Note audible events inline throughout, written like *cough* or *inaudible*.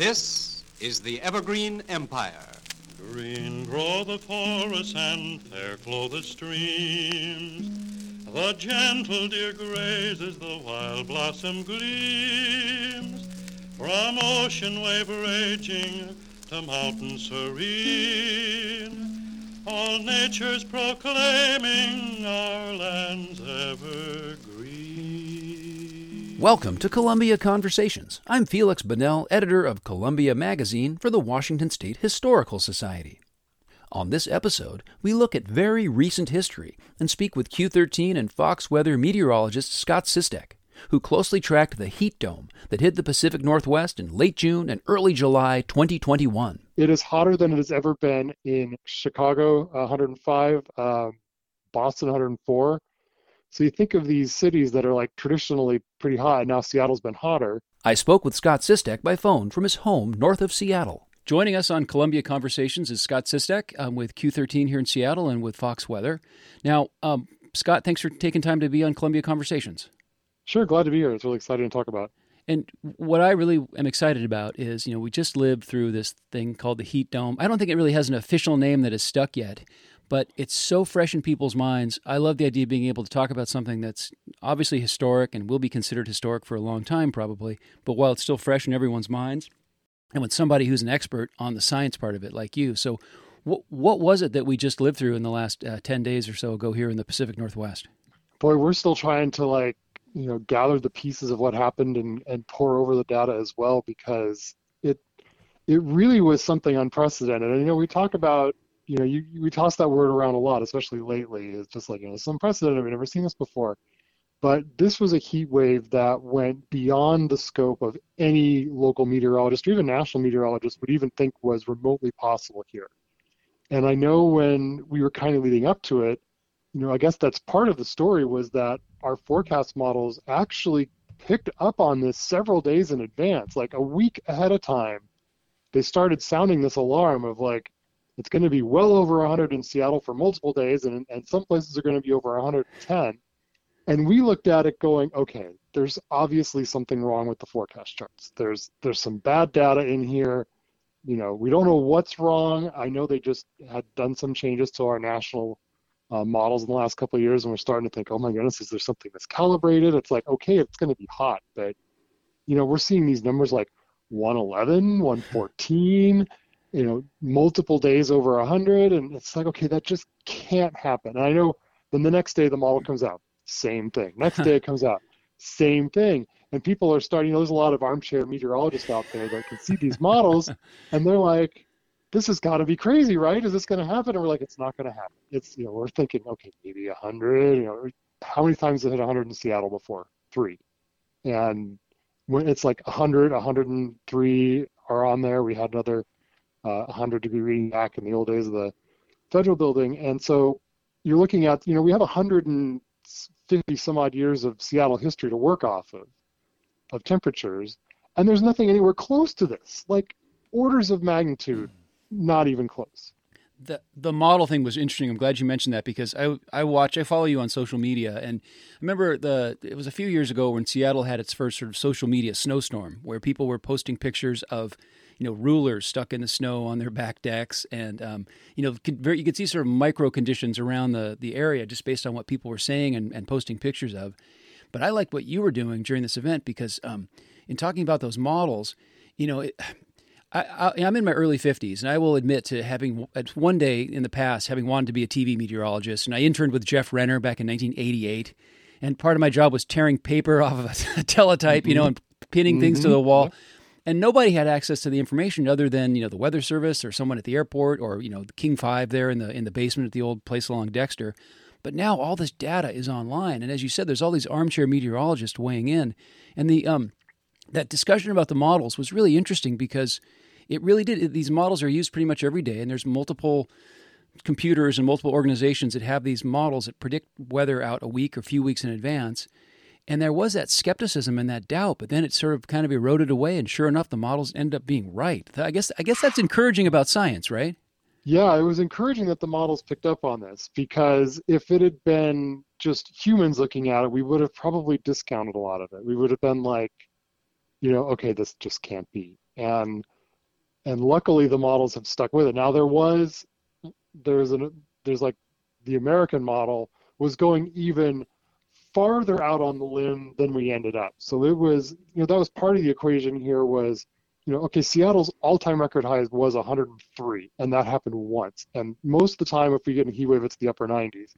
This is the Evergreen Empire. Green grow the forests and fair flow the streams. The gentle deer grazes, the wild blossom gleams. From ocean wave raging to mountain serene, all nature's proclaiming our land's evergreen. Welcome to Columbia Conversations. I'm Feliks Banel, editor of Columbia Magazine for the Washington State Historical Society. On this episode, we look at very recent history and speak with Q13 and Fox Weather meteorologist Scott Sistek, who closely tracked the heat dome that hit the Pacific Northwest in late June and early July 2021. It is hotter than it has ever been in Chicago, 105, um, Boston, 104. So you think of these cities that are like traditionally pretty hot. Now Seattle's been hotter. I spoke with Scott Sistek by phone from his home north of Seattle. Joining us on Columbia Conversations is Scott Sistek um, with Q13 here in Seattle and with Fox Weather. Now, um, Scott, thanks for taking time to be on Columbia Conversations. Sure, glad to be here. It's really exciting to talk about. And what I really am excited about is, you know, we just lived through this thing called the heat dome. I don't think it really has an official name that is stuck yet, but it's so fresh in people's minds. I love the idea of being able to talk about something that's obviously historic and will be considered historic for a long time, probably, but while it's still fresh in everyone's minds, and with somebody who's an expert on the science part of it, like you. So, what what was it that we just lived through in the last uh, ten days or so ago here in the Pacific Northwest? Boy, we're still trying to like you know gather the pieces of what happened and and pour over the data as well because it it really was something unprecedented. And you know, we talk about you know, you, we toss that word around a lot, especially lately. It's just like, you know, it's unprecedented. We've never seen this before. But this was a heat wave that went beyond the scope of any local meteorologist or even national meteorologist would even think was remotely possible here. And I know when we were kind of leading up to it, you know, I guess that's part of the story was that our forecast models actually picked up on this several days in advance, like a week ahead of time. They started sounding this alarm of like, it's going to be well over 100 in Seattle for multiple days, and, and some places are going to be over 110. And we looked at it going, okay, there's obviously something wrong with the forecast charts. There's there's some bad data in here. You know, we don't know what's wrong. I know they just had done some changes to our national uh, models in the last couple of years, and we're starting to think, oh my goodness, is there something that's calibrated? It's like, okay, it's going to be hot, but you know, we're seeing these numbers like 111, 114 you know, multiple days over 100, and it's like, okay, that just can't happen. And I know then the next day the model comes out, same thing. Next *laughs* day it comes out, same thing. And people are starting, you know, there's a lot of armchair meteorologists out there that can see these models, *laughs* and they're like, this has got to be crazy, right? Is this going to happen? And we're like, it's not going to happen. It's, you know, we're thinking, okay, maybe 100, you know, how many times has it hit 100 in Seattle before? Three. And when it's like 100, 103 are on there, we had another uh, 100 degree reading back in the old days of the federal building. And so you're looking at, you know, we have 150 some odd years of Seattle history to work off of, of temperatures, and there's nothing anywhere close to this. Like orders of magnitude, not even close. The the model thing was interesting. I'm glad you mentioned that because I I watch I follow you on social media and I remember the it was a few years ago when Seattle had its first sort of social media snowstorm where people were posting pictures of you know rulers stuck in the snow on their back decks, and um, you know you could see sort of micro conditions around the the area just based on what people were saying and, and posting pictures of. But I liked what you were doing during this event because um, in talking about those models, you know. It, *sighs* I, am in my early 50s, and I will admit to having one day in the past having wanted to be a TV meteorologist. And I interned with Jeff Renner back in 1988, and part of my job was tearing paper *laughs* off of a teletype, you know, and pinning mm-hmm. things to the wall and nobody had access to the information other than you know the weather service or someone at the airport or you know the King Five there in the in the basement at the old place along Dexter. But now all this data is online, and as you said, there's all these armchair meteorologists weighing in, and the um, that discussion about the models was really interesting because it really did. These models are used pretty much every day, and there's multiple computers and multiple organizations that have these models that predict weather out a week or a few weeks in advance. And there was that skepticism and that doubt, but then it sort of kind of eroded away. And sure enough, the models end up being right. I guess I guess that's encouraging about science, right? Yeah, it was encouraging that the models picked up on this because if it had been just humans looking at it, we would have probably discounted a lot of it. We would have been like, you know, okay, this just can't be. and and luckily the models have stuck with it. Now there was there's an there's like the American model was going even farther out on the limb than we ended up. So it was you know that was part of the equation here was you know okay Seattle's all-time record high was 103 and that happened once and most of the time if we get a heat wave it's the upper 90s.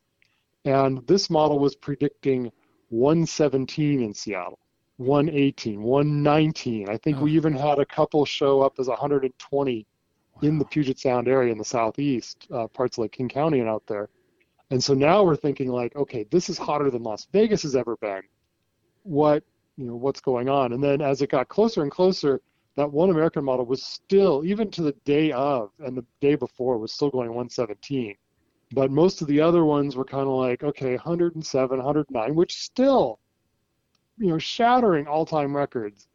And this model was predicting 117 in Seattle. 118, 119. I think Oh. we even had a couple show up as 120 in the Puget Sound area in the southeast, uh, parts like King County and out there. And so now we're thinking like, okay, this is hotter than Las Vegas has ever been. What, you know, what's going on? And then as it got closer and closer, that one American model was still, even to the day of and the day before, was still going 117. But most of the other ones were kind of like, okay, 107, 109, which still, you know, shattering all-time records.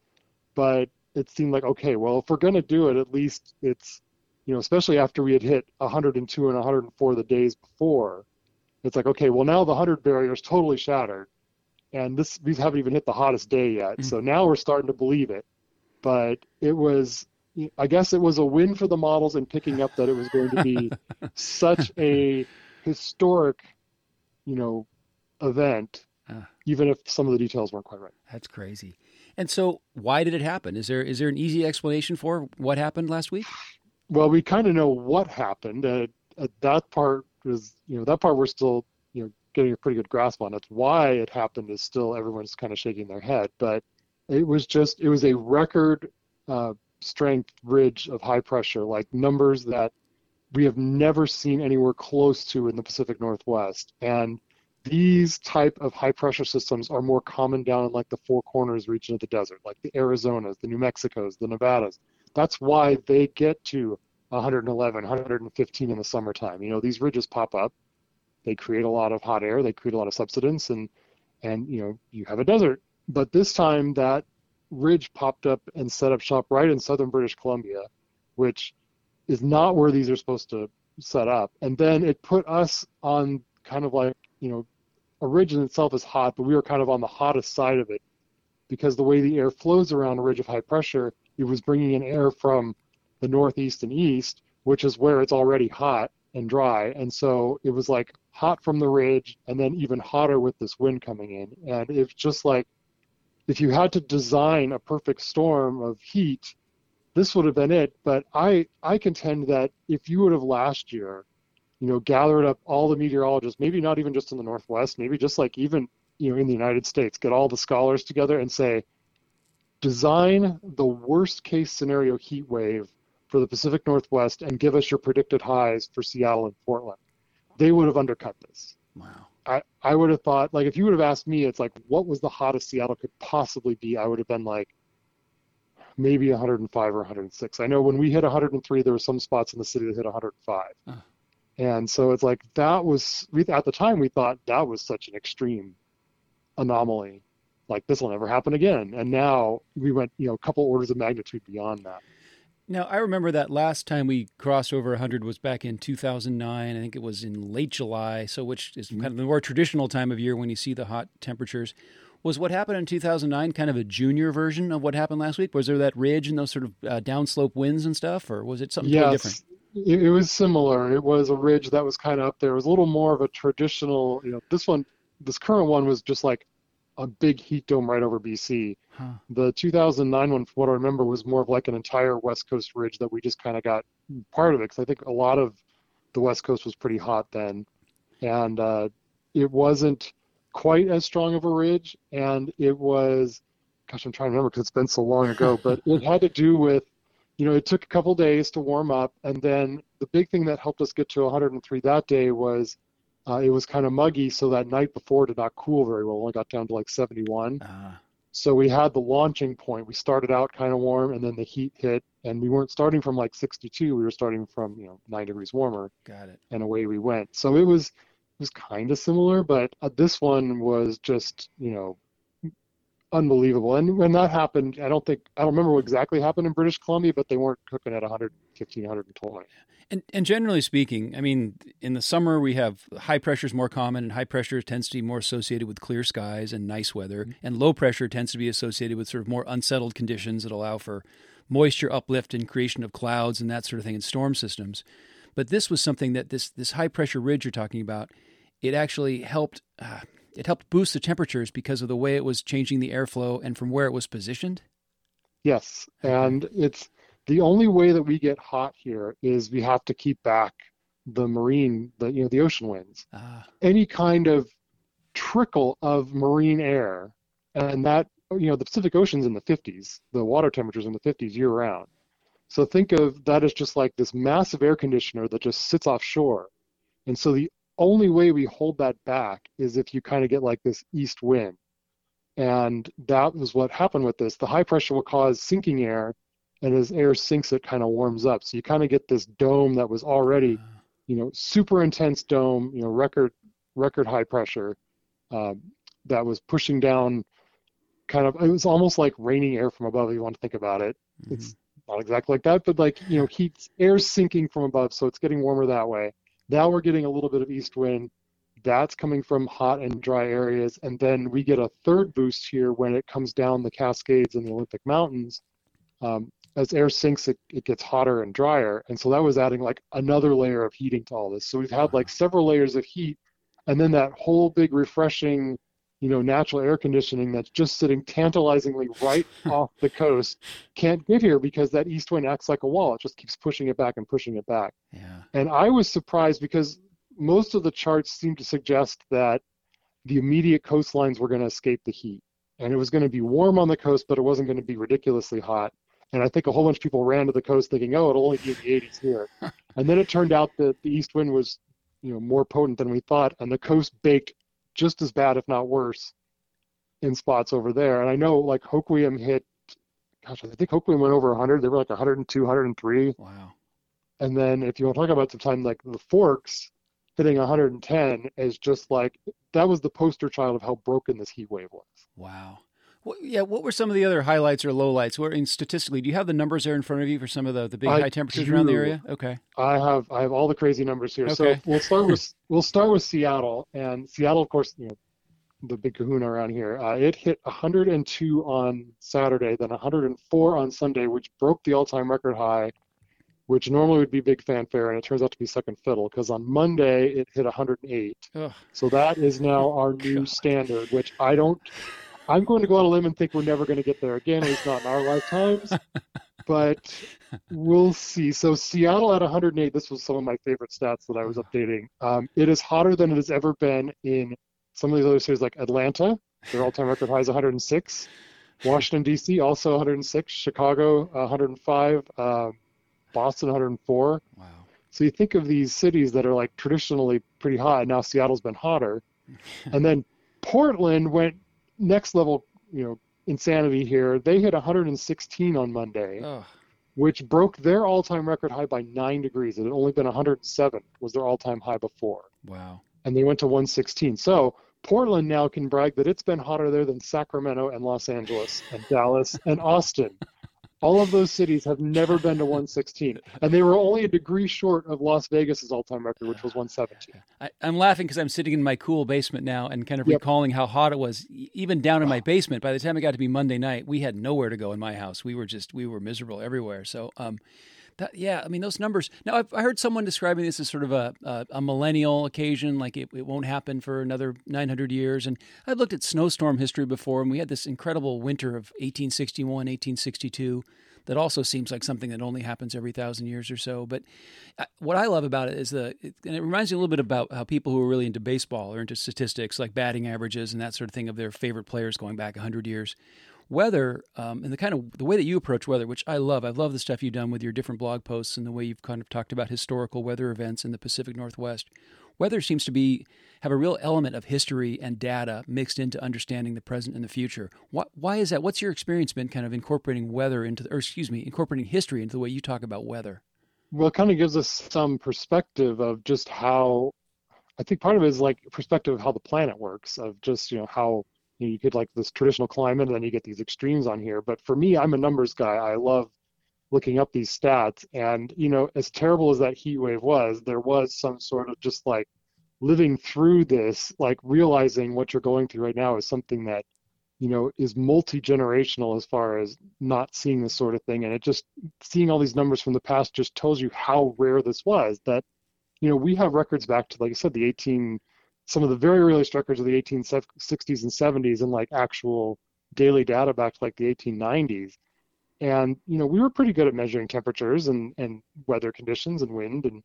But it seemed like, okay, well, if we're going to do it, at least it's, you know, especially after we had hit 102 and 104 the days before, it's like, okay, well, now the 100 barrier is totally shattered. And this, we haven't even hit the hottest day yet. Mm. So now we're starting to believe it. But it was, I guess it was a win for the models in picking up that it was going to be *laughs* such a historic, you know, event, Ah. even if some of the details weren't quite right. That's crazy. And so, why did it happen? Is there is there an easy explanation for what happened last week? Well, we kind of know what happened. Uh, uh, that part is, you know, that part we're still, you know, getting a pretty good grasp on. That's why it happened is still everyone's kind of shaking their head. But it was just, it was a record uh, strength ridge of high pressure, like numbers that we have never seen anywhere close to in the Pacific Northwest. And these type of high pressure systems are more common down in like the Four Corners region of the desert, like the Arizonas, the New Mexicos, the Nevadas. That's why they get to 111, 115 in the summertime. You know, these ridges pop up, they create a lot of hot air, they create a lot of subsidence, and and you know you have a desert. But this time that ridge popped up and set up shop right in southern British Columbia, which is not where these are supposed to set up. And then it put us on kind of like you know, a ridge in itself is hot, but we were kind of on the hottest side of it because the way the air flows around a ridge of high pressure, it was bringing in air from the northeast and east, which is where it's already hot and dry. And so it was like hot from the ridge and then even hotter with this wind coming in. And it's just like if you had to design a perfect storm of heat, this would have been it. But I, I contend that if you would have last year, you know, gathered up all the meteorologists, maybe not even just in the Northwest, maybe just like even, you know, in the United States, get all the scholars together and say, design the worst case scenario heat wave for the Pacific Northwest and give us your predicted highs for Seattle and Portland. They would have undercut this. Wow. I, I would have thought, like, if you would have asked me, it's like, what was the hottest Seattle could possibly be? I would have been like, maybe 105 or 106. I know when we hit 103, there were some spots in the city that hit 105. Huh. And so it's like, that was, we, at the time, we thought that was such an extreme anomaly. Like, this will never happen again. And now we went, you know, a couple orders of magnitude beyond that. Now, I remember that last time we crossed over 100 was back in 2009. I think it was in late July, so which is kind of the more traditional time of year when you see the hot temperatures. Was what happened in 2009 kind of a junior version of what happened last week? Was there that ridge and those sort of uh, downslope winds and stuff, or was it something totally different? It, it was similar. It was a ridge that was kind of up there. It was a little more of a traditional, you know, this one, this current one was just like a big heat dome right over BC. Huh. The 2009 one, from what I remember, was more of like an entire West Coast ridge that we just kind of got part of it because I think a lot of the West Coast was pretty hot then, and uh, it wasn't quite as strong of a ridge, and it was, gosh, I'm trying to remember because it's been so long ago, *laughs* but it had to do with, you know, it took a couple days to warm up, and then the big thing that helped us get to 103 that day was. Uh, it was kind of muggy, so that night before did not cool very well. Only got down to like 71. Ah, So we had the launching point. We started out kind of warm, and then the heat hit, and we weren't starting from like 62. We were starting from you know nine degrees warmer, got it. and away we went. So it was it was kind of similar, but uh, this one was just you know unbelievable. And when that happened, I don't think I don't remember what exactly happened in British Columbia, but they weren't cooking at 115, 120. And and generally speaking, I mean, in the summer we have high pressure is more common, and high pressure tends to be more associated with clear skies and nice weather, and low pressure tends to be associated with sort of more unsettled conditions that allow for moisture uplift and creation of clouds and that sort of thing in storm systems. But this was something that this this high pressure ridge you're talking about, it actually helped uh, it helped boost the temperatures because of the way it was changing the airflow and from where it was positioned. Yes, and it's the only way that we get hot here is we have to keep back the marine, the you know the ocean winds. Ah, Any kind of trickle of marine air, and that you know the Pacific Ocean's in the 50s, the water temperature's in the 50s year round. So think of that as just like this massive air conditioner that just sits offshore. And so the only way we hold that back is if you kind of get like this east wind. And that was what happened with this. The high pressure will cause sinking air, and as air sinks, it kind of warms up. So you kind of get this dome that was already, you know, super intense dome, you know, record record high pressure um, that was pushing down. Kind of, it was almost like raining air from above. If you want to think about it, mhm. it's not exactly like that, but like you know, heat air sinking from above, so it's getting warmer that way. Now we're getting a little bit of east wind. That's coming from hot and dry areas, and then we get a third boost here when it comes down the Cascades and the Olympic Mountains. Um, as air sinks, it, it gets hotter and drier, and so that was adding like another layer of heating to all this. So we've had like several layers of heat, and then that whole big refreshing, you know, natural air conditioning that's just sitting tantalizingly right *laughs* off the coast can't get here because that east wind acts like a wall. It just keeps pushing it back and pushing it back. yeah. And I was surprised because most of the charts seem to suggest that the immediate coastlines were going to escape the heat. And it was going to be warm on the coast, but it wasn't going to be ridiculously hot. And I think a whole bunch of people ran to the coast thinking, oh, it'll only be in the 80s here. *laughs* and then it turned out that the east wind was, you know, more potent than we thought, and the coast baked just as bad, if not worse, in spots over there. And I know like Hoquiam hit, gosh, I think Hoquiam went over 100. They were like 102, 103. Wow. And then if you want to talk about some time like the Forks hitting 110 is just like that was the poster child of how broken this heat wave was. Wow. What, yeah, what were some of the other highlights or lowlights? Where, in statistically, do you have the numbers there in front of you for some of the, the big I high temperatures around the area? Okay. I have I have all the crazy numbers here. So we'll start with *laughs* we'll start with Seattle and Seattle, of course, you know, the big Kahuna around here. Uh, it hit 102 on Saturday, then 104 on Sunday, which broke the all-time record high, which normally would be big fanfare, and it turns out to be second fiddle because on Monday it hit 108. Ugh. So that is now our new *laughs* God. standard, which I don't. I'm going to go on a limb and think we're never going to get there again, at least not in our lifetimes. *laughs* But we'll see. So Seattle at 108. This was some of my favorite stats that I was updating. Um, it is hotter than it has ever been in some of these other cities, like Atlanta. Their all-time record high is 106. Washington D.C. also 106. Chicago 105. Um, Boston 104. Wow. So you think of these cities that are like traditionally pretty hot, and now Seattle's been hotter. *laughs* and then Portland went next level, you know, insanity here. They hit 116 on Monday, Oh, which broke their all-time record high by nine degrees. It had only been 107 was their all-time high before, wow. and they went to 116. So Portland now can brag that it's been hotter there than Sacramento and Los Angeles and Dallas and Austin. All of those cities have never been to 116, and they were only a degree short of Las Vegas's all-time record, which was 117. I, I'm laughing because I'm sitting in my cool basement now and kind of Yep. recalling how hot it was, even down in my basement. By the time it got to be Monday night, we had nowhere to go in my house. We were just we were miserable everywhere. So, um, that yeah, I mean those numbers. Now I've, I heard someone describing this as sort of a a, a millennial occasion, like it, it won't happen for another 900 years. And I've looked at snowstorm history before, and we had this incredible winter of 1861, 1862 that also seems like something that only happens every thousand years or so. But uh, what I love about it is the, it, and it reminds me a little bit about how people who are really into baseball or into statistics, like batting averages and that sort of thing, of their favorite players going back hundred years. Weather um, and the kind of the way that you approach weather, which I love. I love the stuff you've done with your different blog posts and the way you've kind of talked about historical weather events in the Pacific Northwest. Weather seems to be have a real element of history and data mixed into understanding the present and the future. Why, why is that? What's your experience been kind of incorporating weather into, or excuse me, incorporating history into the way you talk about weather? Well, it kind of gives us some perspective of just how I think part of it is like perspective of how the planet works, of just, you know, how you, you get like this traditional climate and then you get these extremes on here. But for me, I'm a numbers guy. I love looking up these stats. And, you know, as terrible as that heat wave was, there was some sort of just like living through this, like realizing what you're going through right now is something that you know, is multi-generational as far as not seeing this sort of thing. And it just seeing all these numbers from the past just tells you how rare this was. That, you know, we have records back to, like I said, the 18, some of the very earliest records of the 1860s and 70s, and like actual daily data back to like the 1890s. And you know, we were pretty good at measuring temperatures and and weather conditions and wind and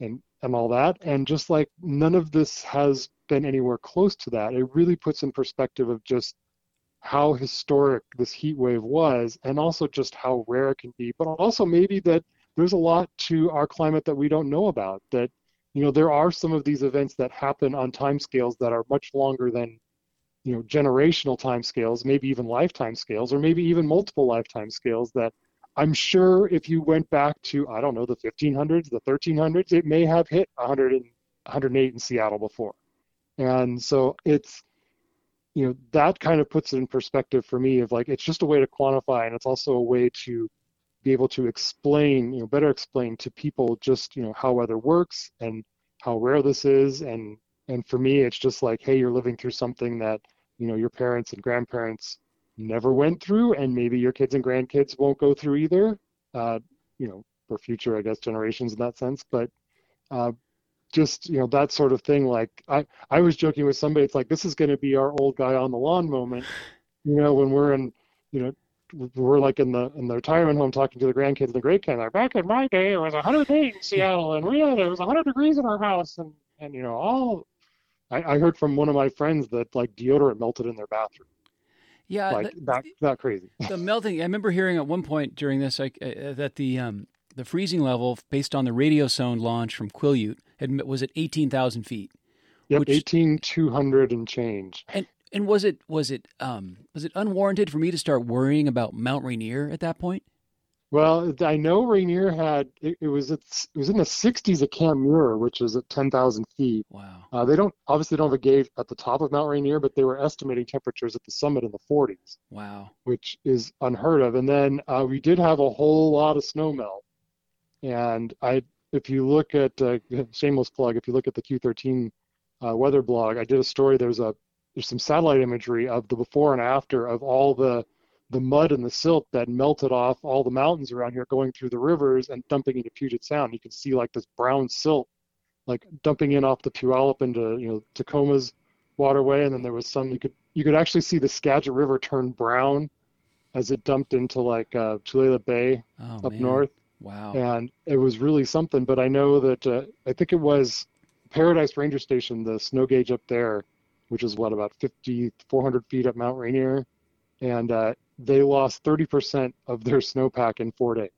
and and all that. And just like none of this has been anywhere close to that. It really puts in perspective of just how historic this heat wave was and also just how rare it can be, but also maybe that there's a lot to our climate that we don't know about. That, you know, there are some of these events that happen on time scales that are much longer than, you know, generational time scales, maybe even lifetime scales, or maybe even multiple lifetime scales that I'm sure if you went back to, I don't know, the 1500s, the 1300s, it may have hit 100 and 108 in Seattle before. And so it's, you know, that kind of puts it in perspective for me of like, it's just a way to quantify and it's also a way to be able to explain, you know, better explain to people just, you know, how weather works and how rare this is. And, and for me, it's just like, hey, you're living through something that, you know, your parents and grandparents never went through and maybe your kids and grandkids won't go through either, uh, you know, for future, I guess, generations in that sense. But, uh, just you know that sort of thing like i i was joking with somebody it's like this is going to be our old guy on the lawn moment you know when we're in you know we're like in the in the retirement home talking to the grandkids and the great kids like back in my day it was 108 in seattle and we had it was 100 degrees in our house and and you know all i, I heard from one of my friends that like deodorant melted in their bathroom yeah like the, that that crazy the melting i remember hearing at one point during this like uh, that the um the freezing level based on the radiosonde launch from Quillayute had, was at 18,000 feet. Yep, which, 18,200 and change. And and was it was it um was it unwarranted for me to start worrying about Mount Rainier at that point? Well, I know Rainier had it, it was it's, it was in the 60s at Camp Muir, which is at 10,000 feet. Wow. Uh, they don't obviously don't have a gauge at the top of Mount Rainier, but they were estimating temperatures at the summit in the 40s. Wow. Which is unheard of. And then uh, we did have a whole lot of snow melt. And I, if you look at uh, *laughs* shameless plug, if you look at the Q13 uh, weather blog, I did a story. There's a there's some satellite imagery of the before and after of all the the mud and the silt that melted off all the mountains around here, going through the rivers and dumping into Puget Sound. You can see like this brown silt, like dumping in off the Puyallup into you know Tacoma's waterway, and then there was some you could you could actually see the Skagit River turn brown as it dumped into like uh, Tulalip Bay oh, up man. north. Wow. And it was really something. But I know that uh, I think it was Paradise Ranger Station, the snow gauge up there, which is what about 50, 400 feet up Mount Rainier, and uh, they lost 30% of their snowpack in four days.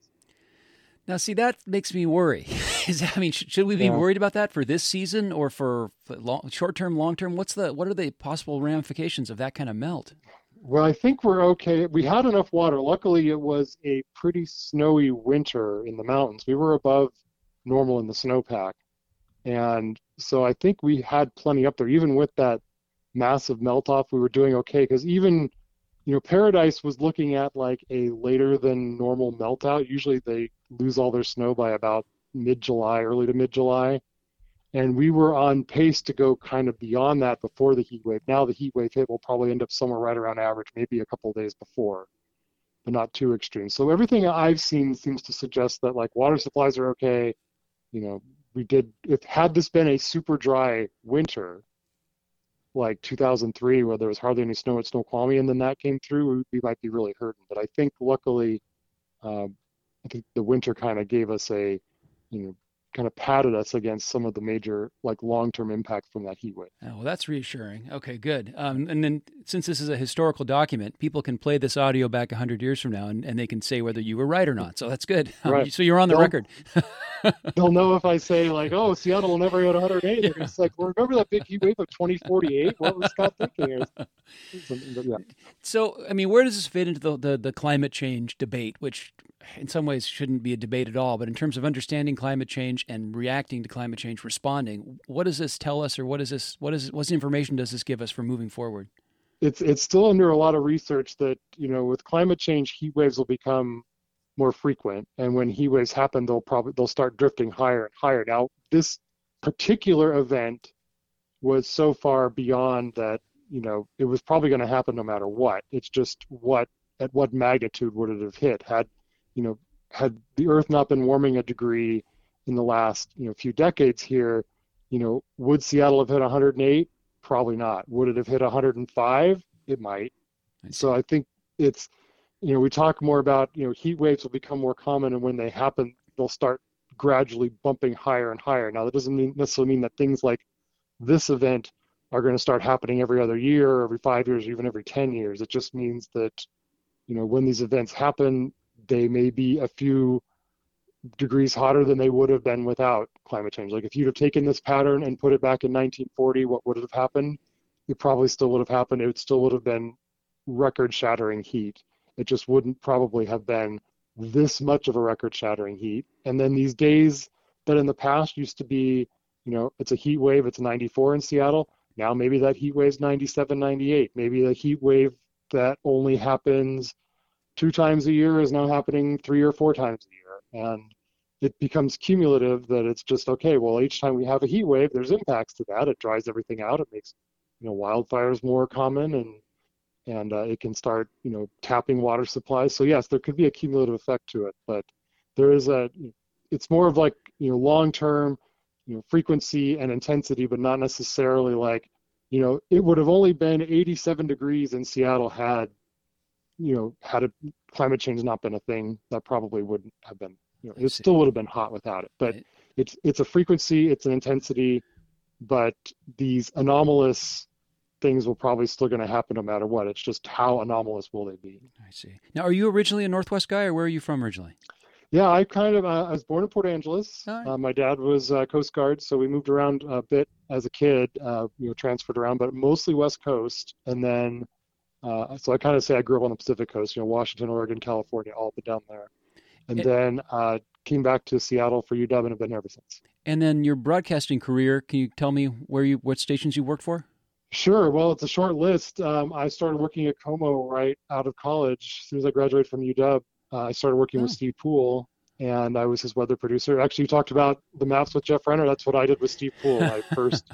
Now, see, that makes me worry. *laughs* Is I mean, should, should we be Yeah. worried about that for this season or for, long, short term, long term? What's the what are the possible ramifications of that kind of melt? Well, I think we're okay. We had enough water. Luckily, it was a pretty snowy winter in the mountains. We were above normal in the snowpack. And so I think we had plenty up there. Even with that massive melt off, we were doing okay because even, you know, Paradise was looking at like a later than normal melt out. Usually they lose all their snow by about mid July, early to mid July. And we were on pace to go kind of beyond that before the heat wave. Now the heat wave hit will probably end up somewhere right around average, maybe a couple days before, but not too extreme. So everything I've seen seems to suggest that like water supplies are okay. You know, we did if had this been a super dry winter, like 2003, where there was hardly any snow at Snoqualmie, and then that came through, we, might be really hurting. But I think luckily, um, I think the winter kind of gave us a, you know, kind of patted us against some of the major like long-term impacts from that heat wave. Oh, well, that's reassuring. Okay, good. Um, and then, since this is a historical document, people can play this audio back 100 years from now and, and they can say whether you were right or not. So that's good. Um, *laughs* Right. So you're on the They'll- record. *laughs* They'll know if I say like, "Oh, Seattle will never go to 108." They're just like, well, "Remember that big heat wave of 2048? What was Scott thinking?" Yeah. *laughs* So, I mean, where does this fit into the, the, the climate change debate, which in some ways shouldn't be a debate at all, but in terms of understanding climate change and reacting to climate change, responding, what does this tell us or what is this, what is, what information does this give us for moving forward? it's it's still under a lot of research that you know with climate change heat waves will become more frequent and when heat waves happen they'll probably they'll start drifting higher and higher now this particular event was so far beyond that you know, it was probably going to happen no matter what. It's just what at what magnitude would it have hit had, you know, had the Earth not been warming a degree in the last you know few decades here, you know, would Seattle have hit 108? Probably not. Would it have hit 105? It might. So I think it's, you know, we talk more about, you know, heat waves will become more common, and when they happen, they'll start gradually bumping higher and higher. Now that doesn't mean, necessarily mean that things like this event are going to start happening every other year, every five years, or even every 10 years. It just means that, you know, when these events happen, they may be a few degrees hotter than they would have been without climate change. Like if you'd have taken this pattern and put it back in 1940, what would have happened? It probably still would have happened. It still would have been record-shattering heat. It just wouldn't probably have been this much of a record-shattering heat. And then these days that in the past used to be, you know, it's a heat wave, it's 94 in Seattle. Now maybe that heat wave's 97, 98. Maybe the heat wave that only happens two times a year is now happening three or four times a year. And it becomes cumulative that it's just okay, well, each time we have a heat wave, there's impacts to that. It dries everything out. It makes, you know, wildfires more common and and uh, it can start, you know, tapping water supplies. So yes, there could be a cumulative effect to it, but there is a, it's more of like, you know, long-term, you know, frequency and intensity, but not necessarily like, you know, it would have only been 87 degrees in Seattle had, you know, had a, climate change not been a thing. That probably wouldn't have been, you know, it still would have been hot without it. But Right. it's it's a frequency, it's an intensity, but these anomalous things will probably still going to happen no matter what. It's just how anomalous will they be? I see. Now, are you originally a Northwest guy, or where are you from originally? Yeah, I kind of uh, I was born in Port Angeles. Right. Uh, my dad was uh, Coast Guard, so we moved around a bit as a kid. Uh, you know, transferred around, but mostly West Coast. And then, uh, so I kind of say I grew up on the Pacific Coast. You know, Washington, Oregon, California, all but down there. And It- then uh, came back to Seattle for UW and have been ever since. And then your broadcasting career. Can you tell me where you, what stations you worked for? Sure. Well, it's a short list. Um, I started working at KOMO right out of college. As soon as I graduated from UW, uh, I started working with Oh. Steve Pool, and I was his weather producer. Actually, you talked about the maps with Jeff Renner. That's what I did with Steve Pool. My *laughs* first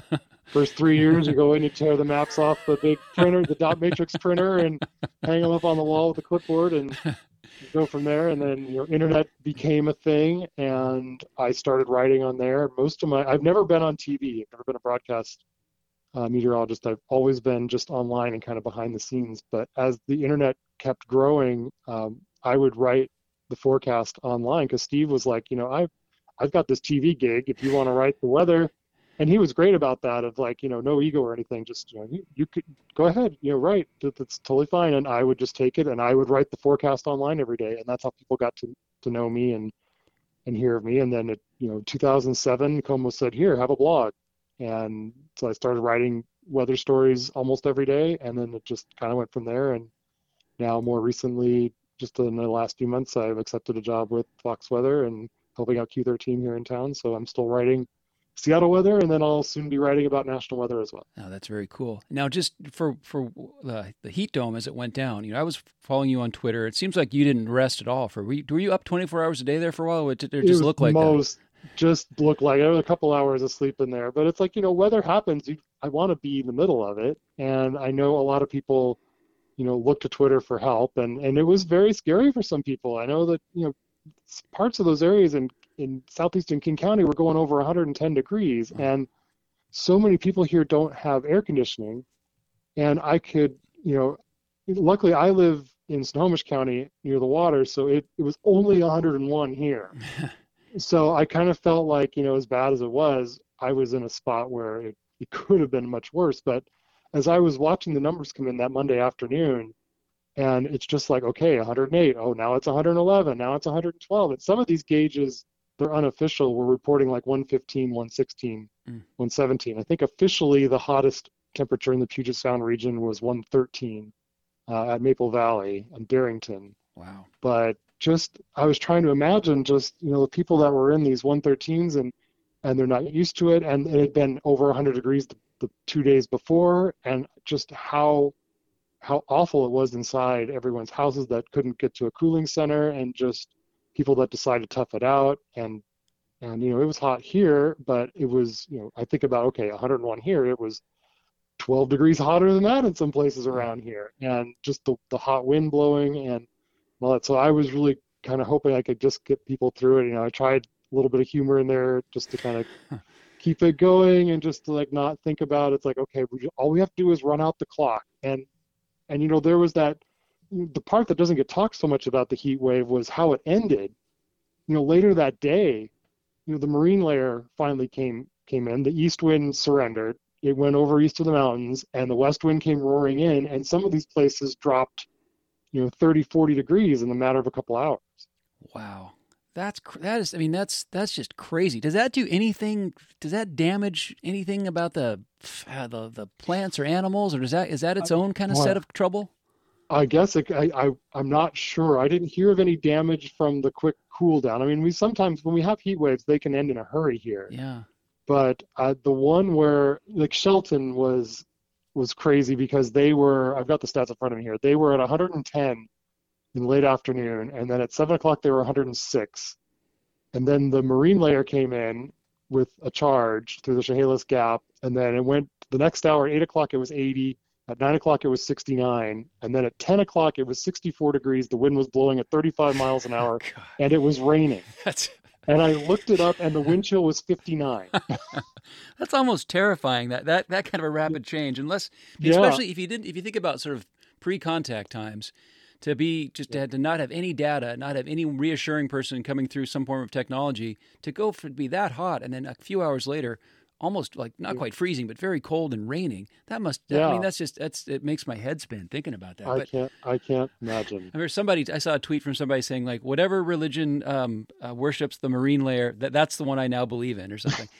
first three years, you go in, you tear the maps off the big printer, the dot matrix printer, and hang them up on the wall with a clipboard, and *laughs* go from there. And then your internet became a thing, and I started writing on there. Most of my, I've never been on TV. I've never been a broadcast uh, meteorologist. I've always been just online and kind of behind the scenes. But as the internet kept growing, um, I would write the forecast online because Steve was like, you know, I've I've got this TV gig. If you want to write the weather, and he was great about that. Of like, you know, no ego or anything. Just you know, you, you could go ahead, you know, write. That, that's totally fine. And I would just take it and I would write the forecast online every day, and that's how people got to to know me and and hear of me. And then, it, you know, 2007, KOMO said, here, have a blog. And so I started writing weather stories almost every day, and then it just kind of went from there. And now, more recently, just in the last few months, I've accepted a job with Fox Weather and helping out Q13 here in town. So I'm still writing Seattle weather, and then I'll soon be writing about national weather as well. Oh, that's very cool. Now, just for for the the heat dome as it went down, you know, I was following you on Twitter. It seems like you didn't rest at all. For were you, were you up twenty four hours a day there for a while? Or did it It just was look like that? most just look like a couple hours of sleep in there, but it's like you know weather happens. You, I want to be in the middle of it, and I know a lot of people, you know, look to Twitter for help, and and it was very scary for some people. I know that you know parts of those areas in in southeastern King County were going over 110 degrees, mm-hmm. and so many people here don't have air conditioning, and I could, you know, luckily I live in Snohomish County near the water, so it, it was only 101 here. *laughs* so I kind of felt like, you know, as bad as it was, I was in a spot where it, it could have been much worse. But as I was watching the numbers come in that Monday afternoon, and it's just like, okay, 108. Oh, now it's 111. Now it's 112. And some of these gauges, they're unofficial. We're reporting like 115, 116, Mm. 117. I think officially the hottest temperature in the Puget Sound region was 113 uh, at Maple Valley and Darrington Wow. but just I was trying to imagine just you know the people that were in these 113s and and they're not used to it and it had been over 100 degrees the, the two days before and just how how awful it was inside everyone's houses that couldn't get to a cooling center and just people that decided to tough it out and and you know it was hot here but it was you know I think about okay 101 here it was 12 degrees hotter than that in some places around here, and just the the hot wind blowing and all that. So I was really kind of hoping I could just get people through it. You know, I tried a little bit of humor in there just to kind of *laughs* keep it going and just to like not think about it. it's like okay, we, all we have to do is run out the clock and and you know there was that the part that doesn't get talked so much about the heat wave was how it ended. You know, later that day, you know, the marine layer finally came came in. The east wind surrendered. It went over east of the mountains, and the west wind came roaring in. And some of these places dropped, you know, 30, 40 degrees in the matter of a couple hours. Wow, that's that is. I mean, that's that's just crazy. Does that do anything? Does that damage anything about the uh, the the plants or animals, or does that is that its own kind of set of trouble? I guess it, I, I I'm not sure. I didn't hear of any damage from the quick cool down. I mean, we sometimes when we have heat waves, they can end in a hurry here. Yeah. But uh, the one where like Shelton was was crazy because they were I've got the stats in front of me here. They were at 110 in late afternoon, and then at seven o'clock they were 106, and then the marine layer came in with a charge through the Chehalis Gap, and then it went the next hour, At eight o'clock it was 80 at 9 o'clock, it was 69. And then at 10 o'clock, it was 64 degrees. The wind was blowing at 35 miles an *laughs* oh, hour, oh, and it was raining. *laughs* That's... *laughs* And I looked it up, and the wind chill was 59. That's almost terrifying. That that that kind of a rapid change, unless, especially yeah. if you didn't, if you think about sort of pre-contact times, to be just yeah. to, to not have any data, not have any reassuring person coming through some form of technology, to go for to be that hot, and then a few hours later, almost like not quite freezing, but very cold and raining. That must. Yeah. I mean, that's just that's it makes my head spin thinking about that. I but, can't. I can't imagine. I remember somebody. I saw a tweet from somebody saying like, whatever religion um, uh, worships the marine layer, that that's the one I now believe in, or something. *laughs*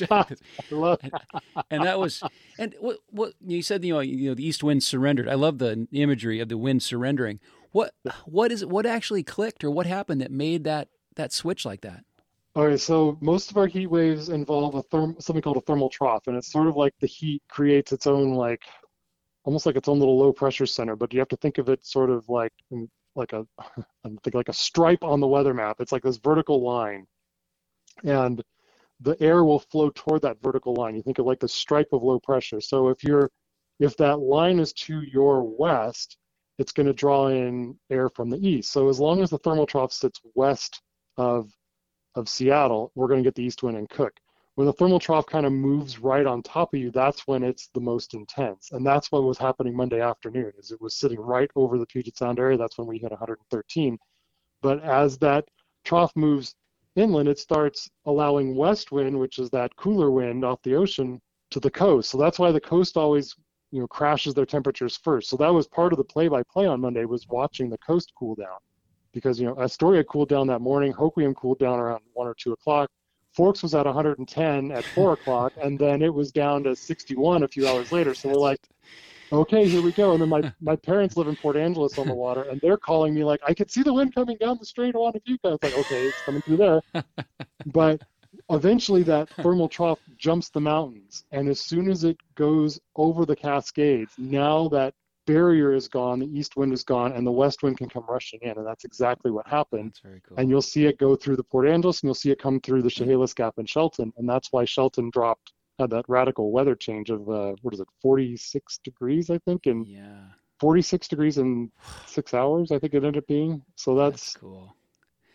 *laughs* and, and, that was and what what you said. You know, you know, the east wind surrendered. I love the imagery of the wind surrendering. What what is it? What actually clicked, or what happened that made that that switch like that? All right, so most of our heat waves involve a therm something called a thermal trough, and it's sort of like the heat creates its own like, almost like its own little low pressure center. But you have to think of it sort of like mm, like a *laughs* think like a stripe on the weather map. It's like this vertical line, and the air will flow toward that vertical line. You think of like the stripe of low pressure. So if you're if that line is to your west, it's going to draw in air from the east. So as long as the thermal trough sits west of of Seattle, we're going to get the east wind and cook. When the thermal trough kind of moves right on top of you, that's when it's the most intense. And that's what was happening Monday afternoon, is it was sitting right over the Puget Sound area. That's when we hit 113. But as that trough moves inland, it starts allowing west wind, which is that cooler wind off the ocean, to the coast. So that's why the coast always you know crashes their temperatures first. So that was part of the play-by-play on Monday was watching the coast cool down because you know Astoria cooled down that morning, Hoquiam cooled down around one or two o'clock. Forks was at 110 at four *laughs* o'clock, and then it was down to 61 a few hours later. So we're like, okay, here we go. And then my, *laughs* my parents live in Port Angeles on the water, and they're calling me like, I could see the wind coming down the Strait of Juan de Fuca. It's like, okay, it's coming through there. *laughs* But eventually that thermal trough jumps the mountains, and as soon as it goes over the Cascades, now that barrier is gone, the east wind is gone, and the west wind can come rushing in. And that's exactly what happened. Cool. And you'll see it go through the Port Angeles, and you'll see it come through the Chehalis Gap in Shelton. And that's why Shelton dropped, had that radical weather change of, uh, what is it, 46 degrees, I think, and yeah. 46 degrees in *sighs* six hours, I think it ended up being. So that's, that's cool.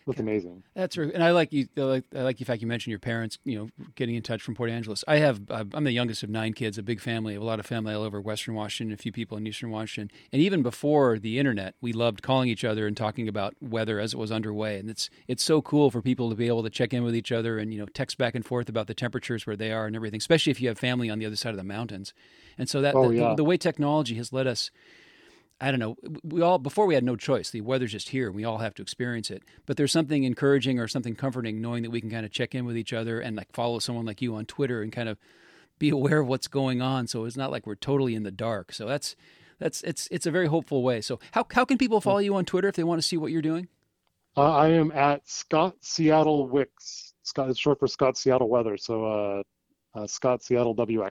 That's amazing. That's true. And I like you. I like, I like the fact you mentioned your parents. You know, getting in touch from Port Angeles. I have. I'm the youngest of nine kids. A big family. A lot of family all over Western Washington. A few people in Eastern Washington. And even before the internet, we loved calling each other and talking about weather as it was underway. And it's it's so cool for people to be able to check in with each other and you know text back and forth about the temperatures where they are and everything. Especially if you have family on the other side of the mountains. And so that oh, the, yeah. the, the way technology has led us I don't know. We all before we had no choice. The weather's just here. And we all have to experience it. But there's something encouraging or something comforting knowing that we can kind of check in with each other and like follow someone like you on Twitter and kind of be *laughs* aware of what's going on. So it's not like we're totally in the dark. So that's that's it's it's a very hopeful way. So how how can people follow you on Twitter if they want to see what you're doing? Uh, I am at Scott Seattle Wicks. Scott is short for Scott Seattle Weather. So uh, uh, Scott Seattle WX.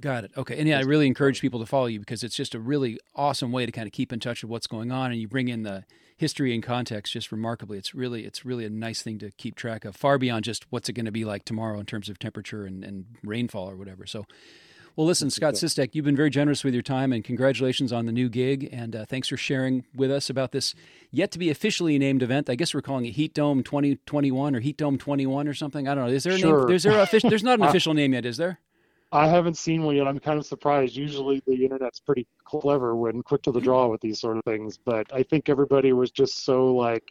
Got it. Okay. And yeah, I really encourage people to follow you because it's just a really awesome way to kind of keep in touch with what's going on and you bring in the history and context just remarkably. It's really it's really a nice thing to keep track of, far beyond just what's it going to be like tomorrow in terms of temperature and, and rainfall or whatever. So Well, listen, Scott Sistek, you've been very generous with your time, and congratulations on the new gig. And uh, thanks for sharing with us about this yet to be officially named event. I guess we're calling it Heat Dome 2021 or Heat Dome 21 or something. I don't know. Is there a Sure. name? There's there a official, There's not an *laughs* official name yet, is there? I haven't seen one yet. I'm kind of surprised. Usually the internet's pretty clever when quick to the draw with these sort of things, but I think everybody was just so like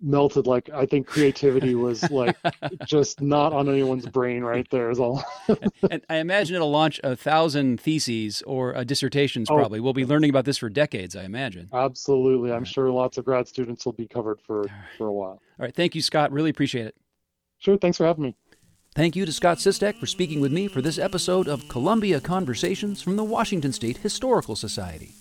melted. Like I think creativity was like *laughs* just not on anyone's brain right there is all. and I imagine it'll launch a thousand theses or uh, dissertations. Oh. Probably we'll be learning about this for decades. I imagine. Absolutely. I'm sure lots of grad students will be covered for for a while. All right, thank you, Scott. Really appreciate it. Sure. Thanks for having me. Thank you to Scott Sistek for speaking with me for this episode of Columbia Conversations from the Washington State Historical Society.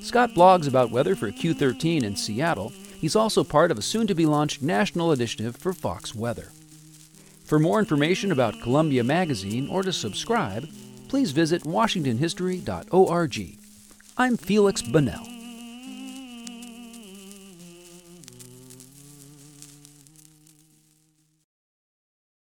Scott blogs about weather for Q13 in Seattle. He's also part of a soon to be launched national initiative for Fox Weather. For more information about Columbia Magazine or to subscribe, please visit washingtonhistory.org. I'm Feliks Banel.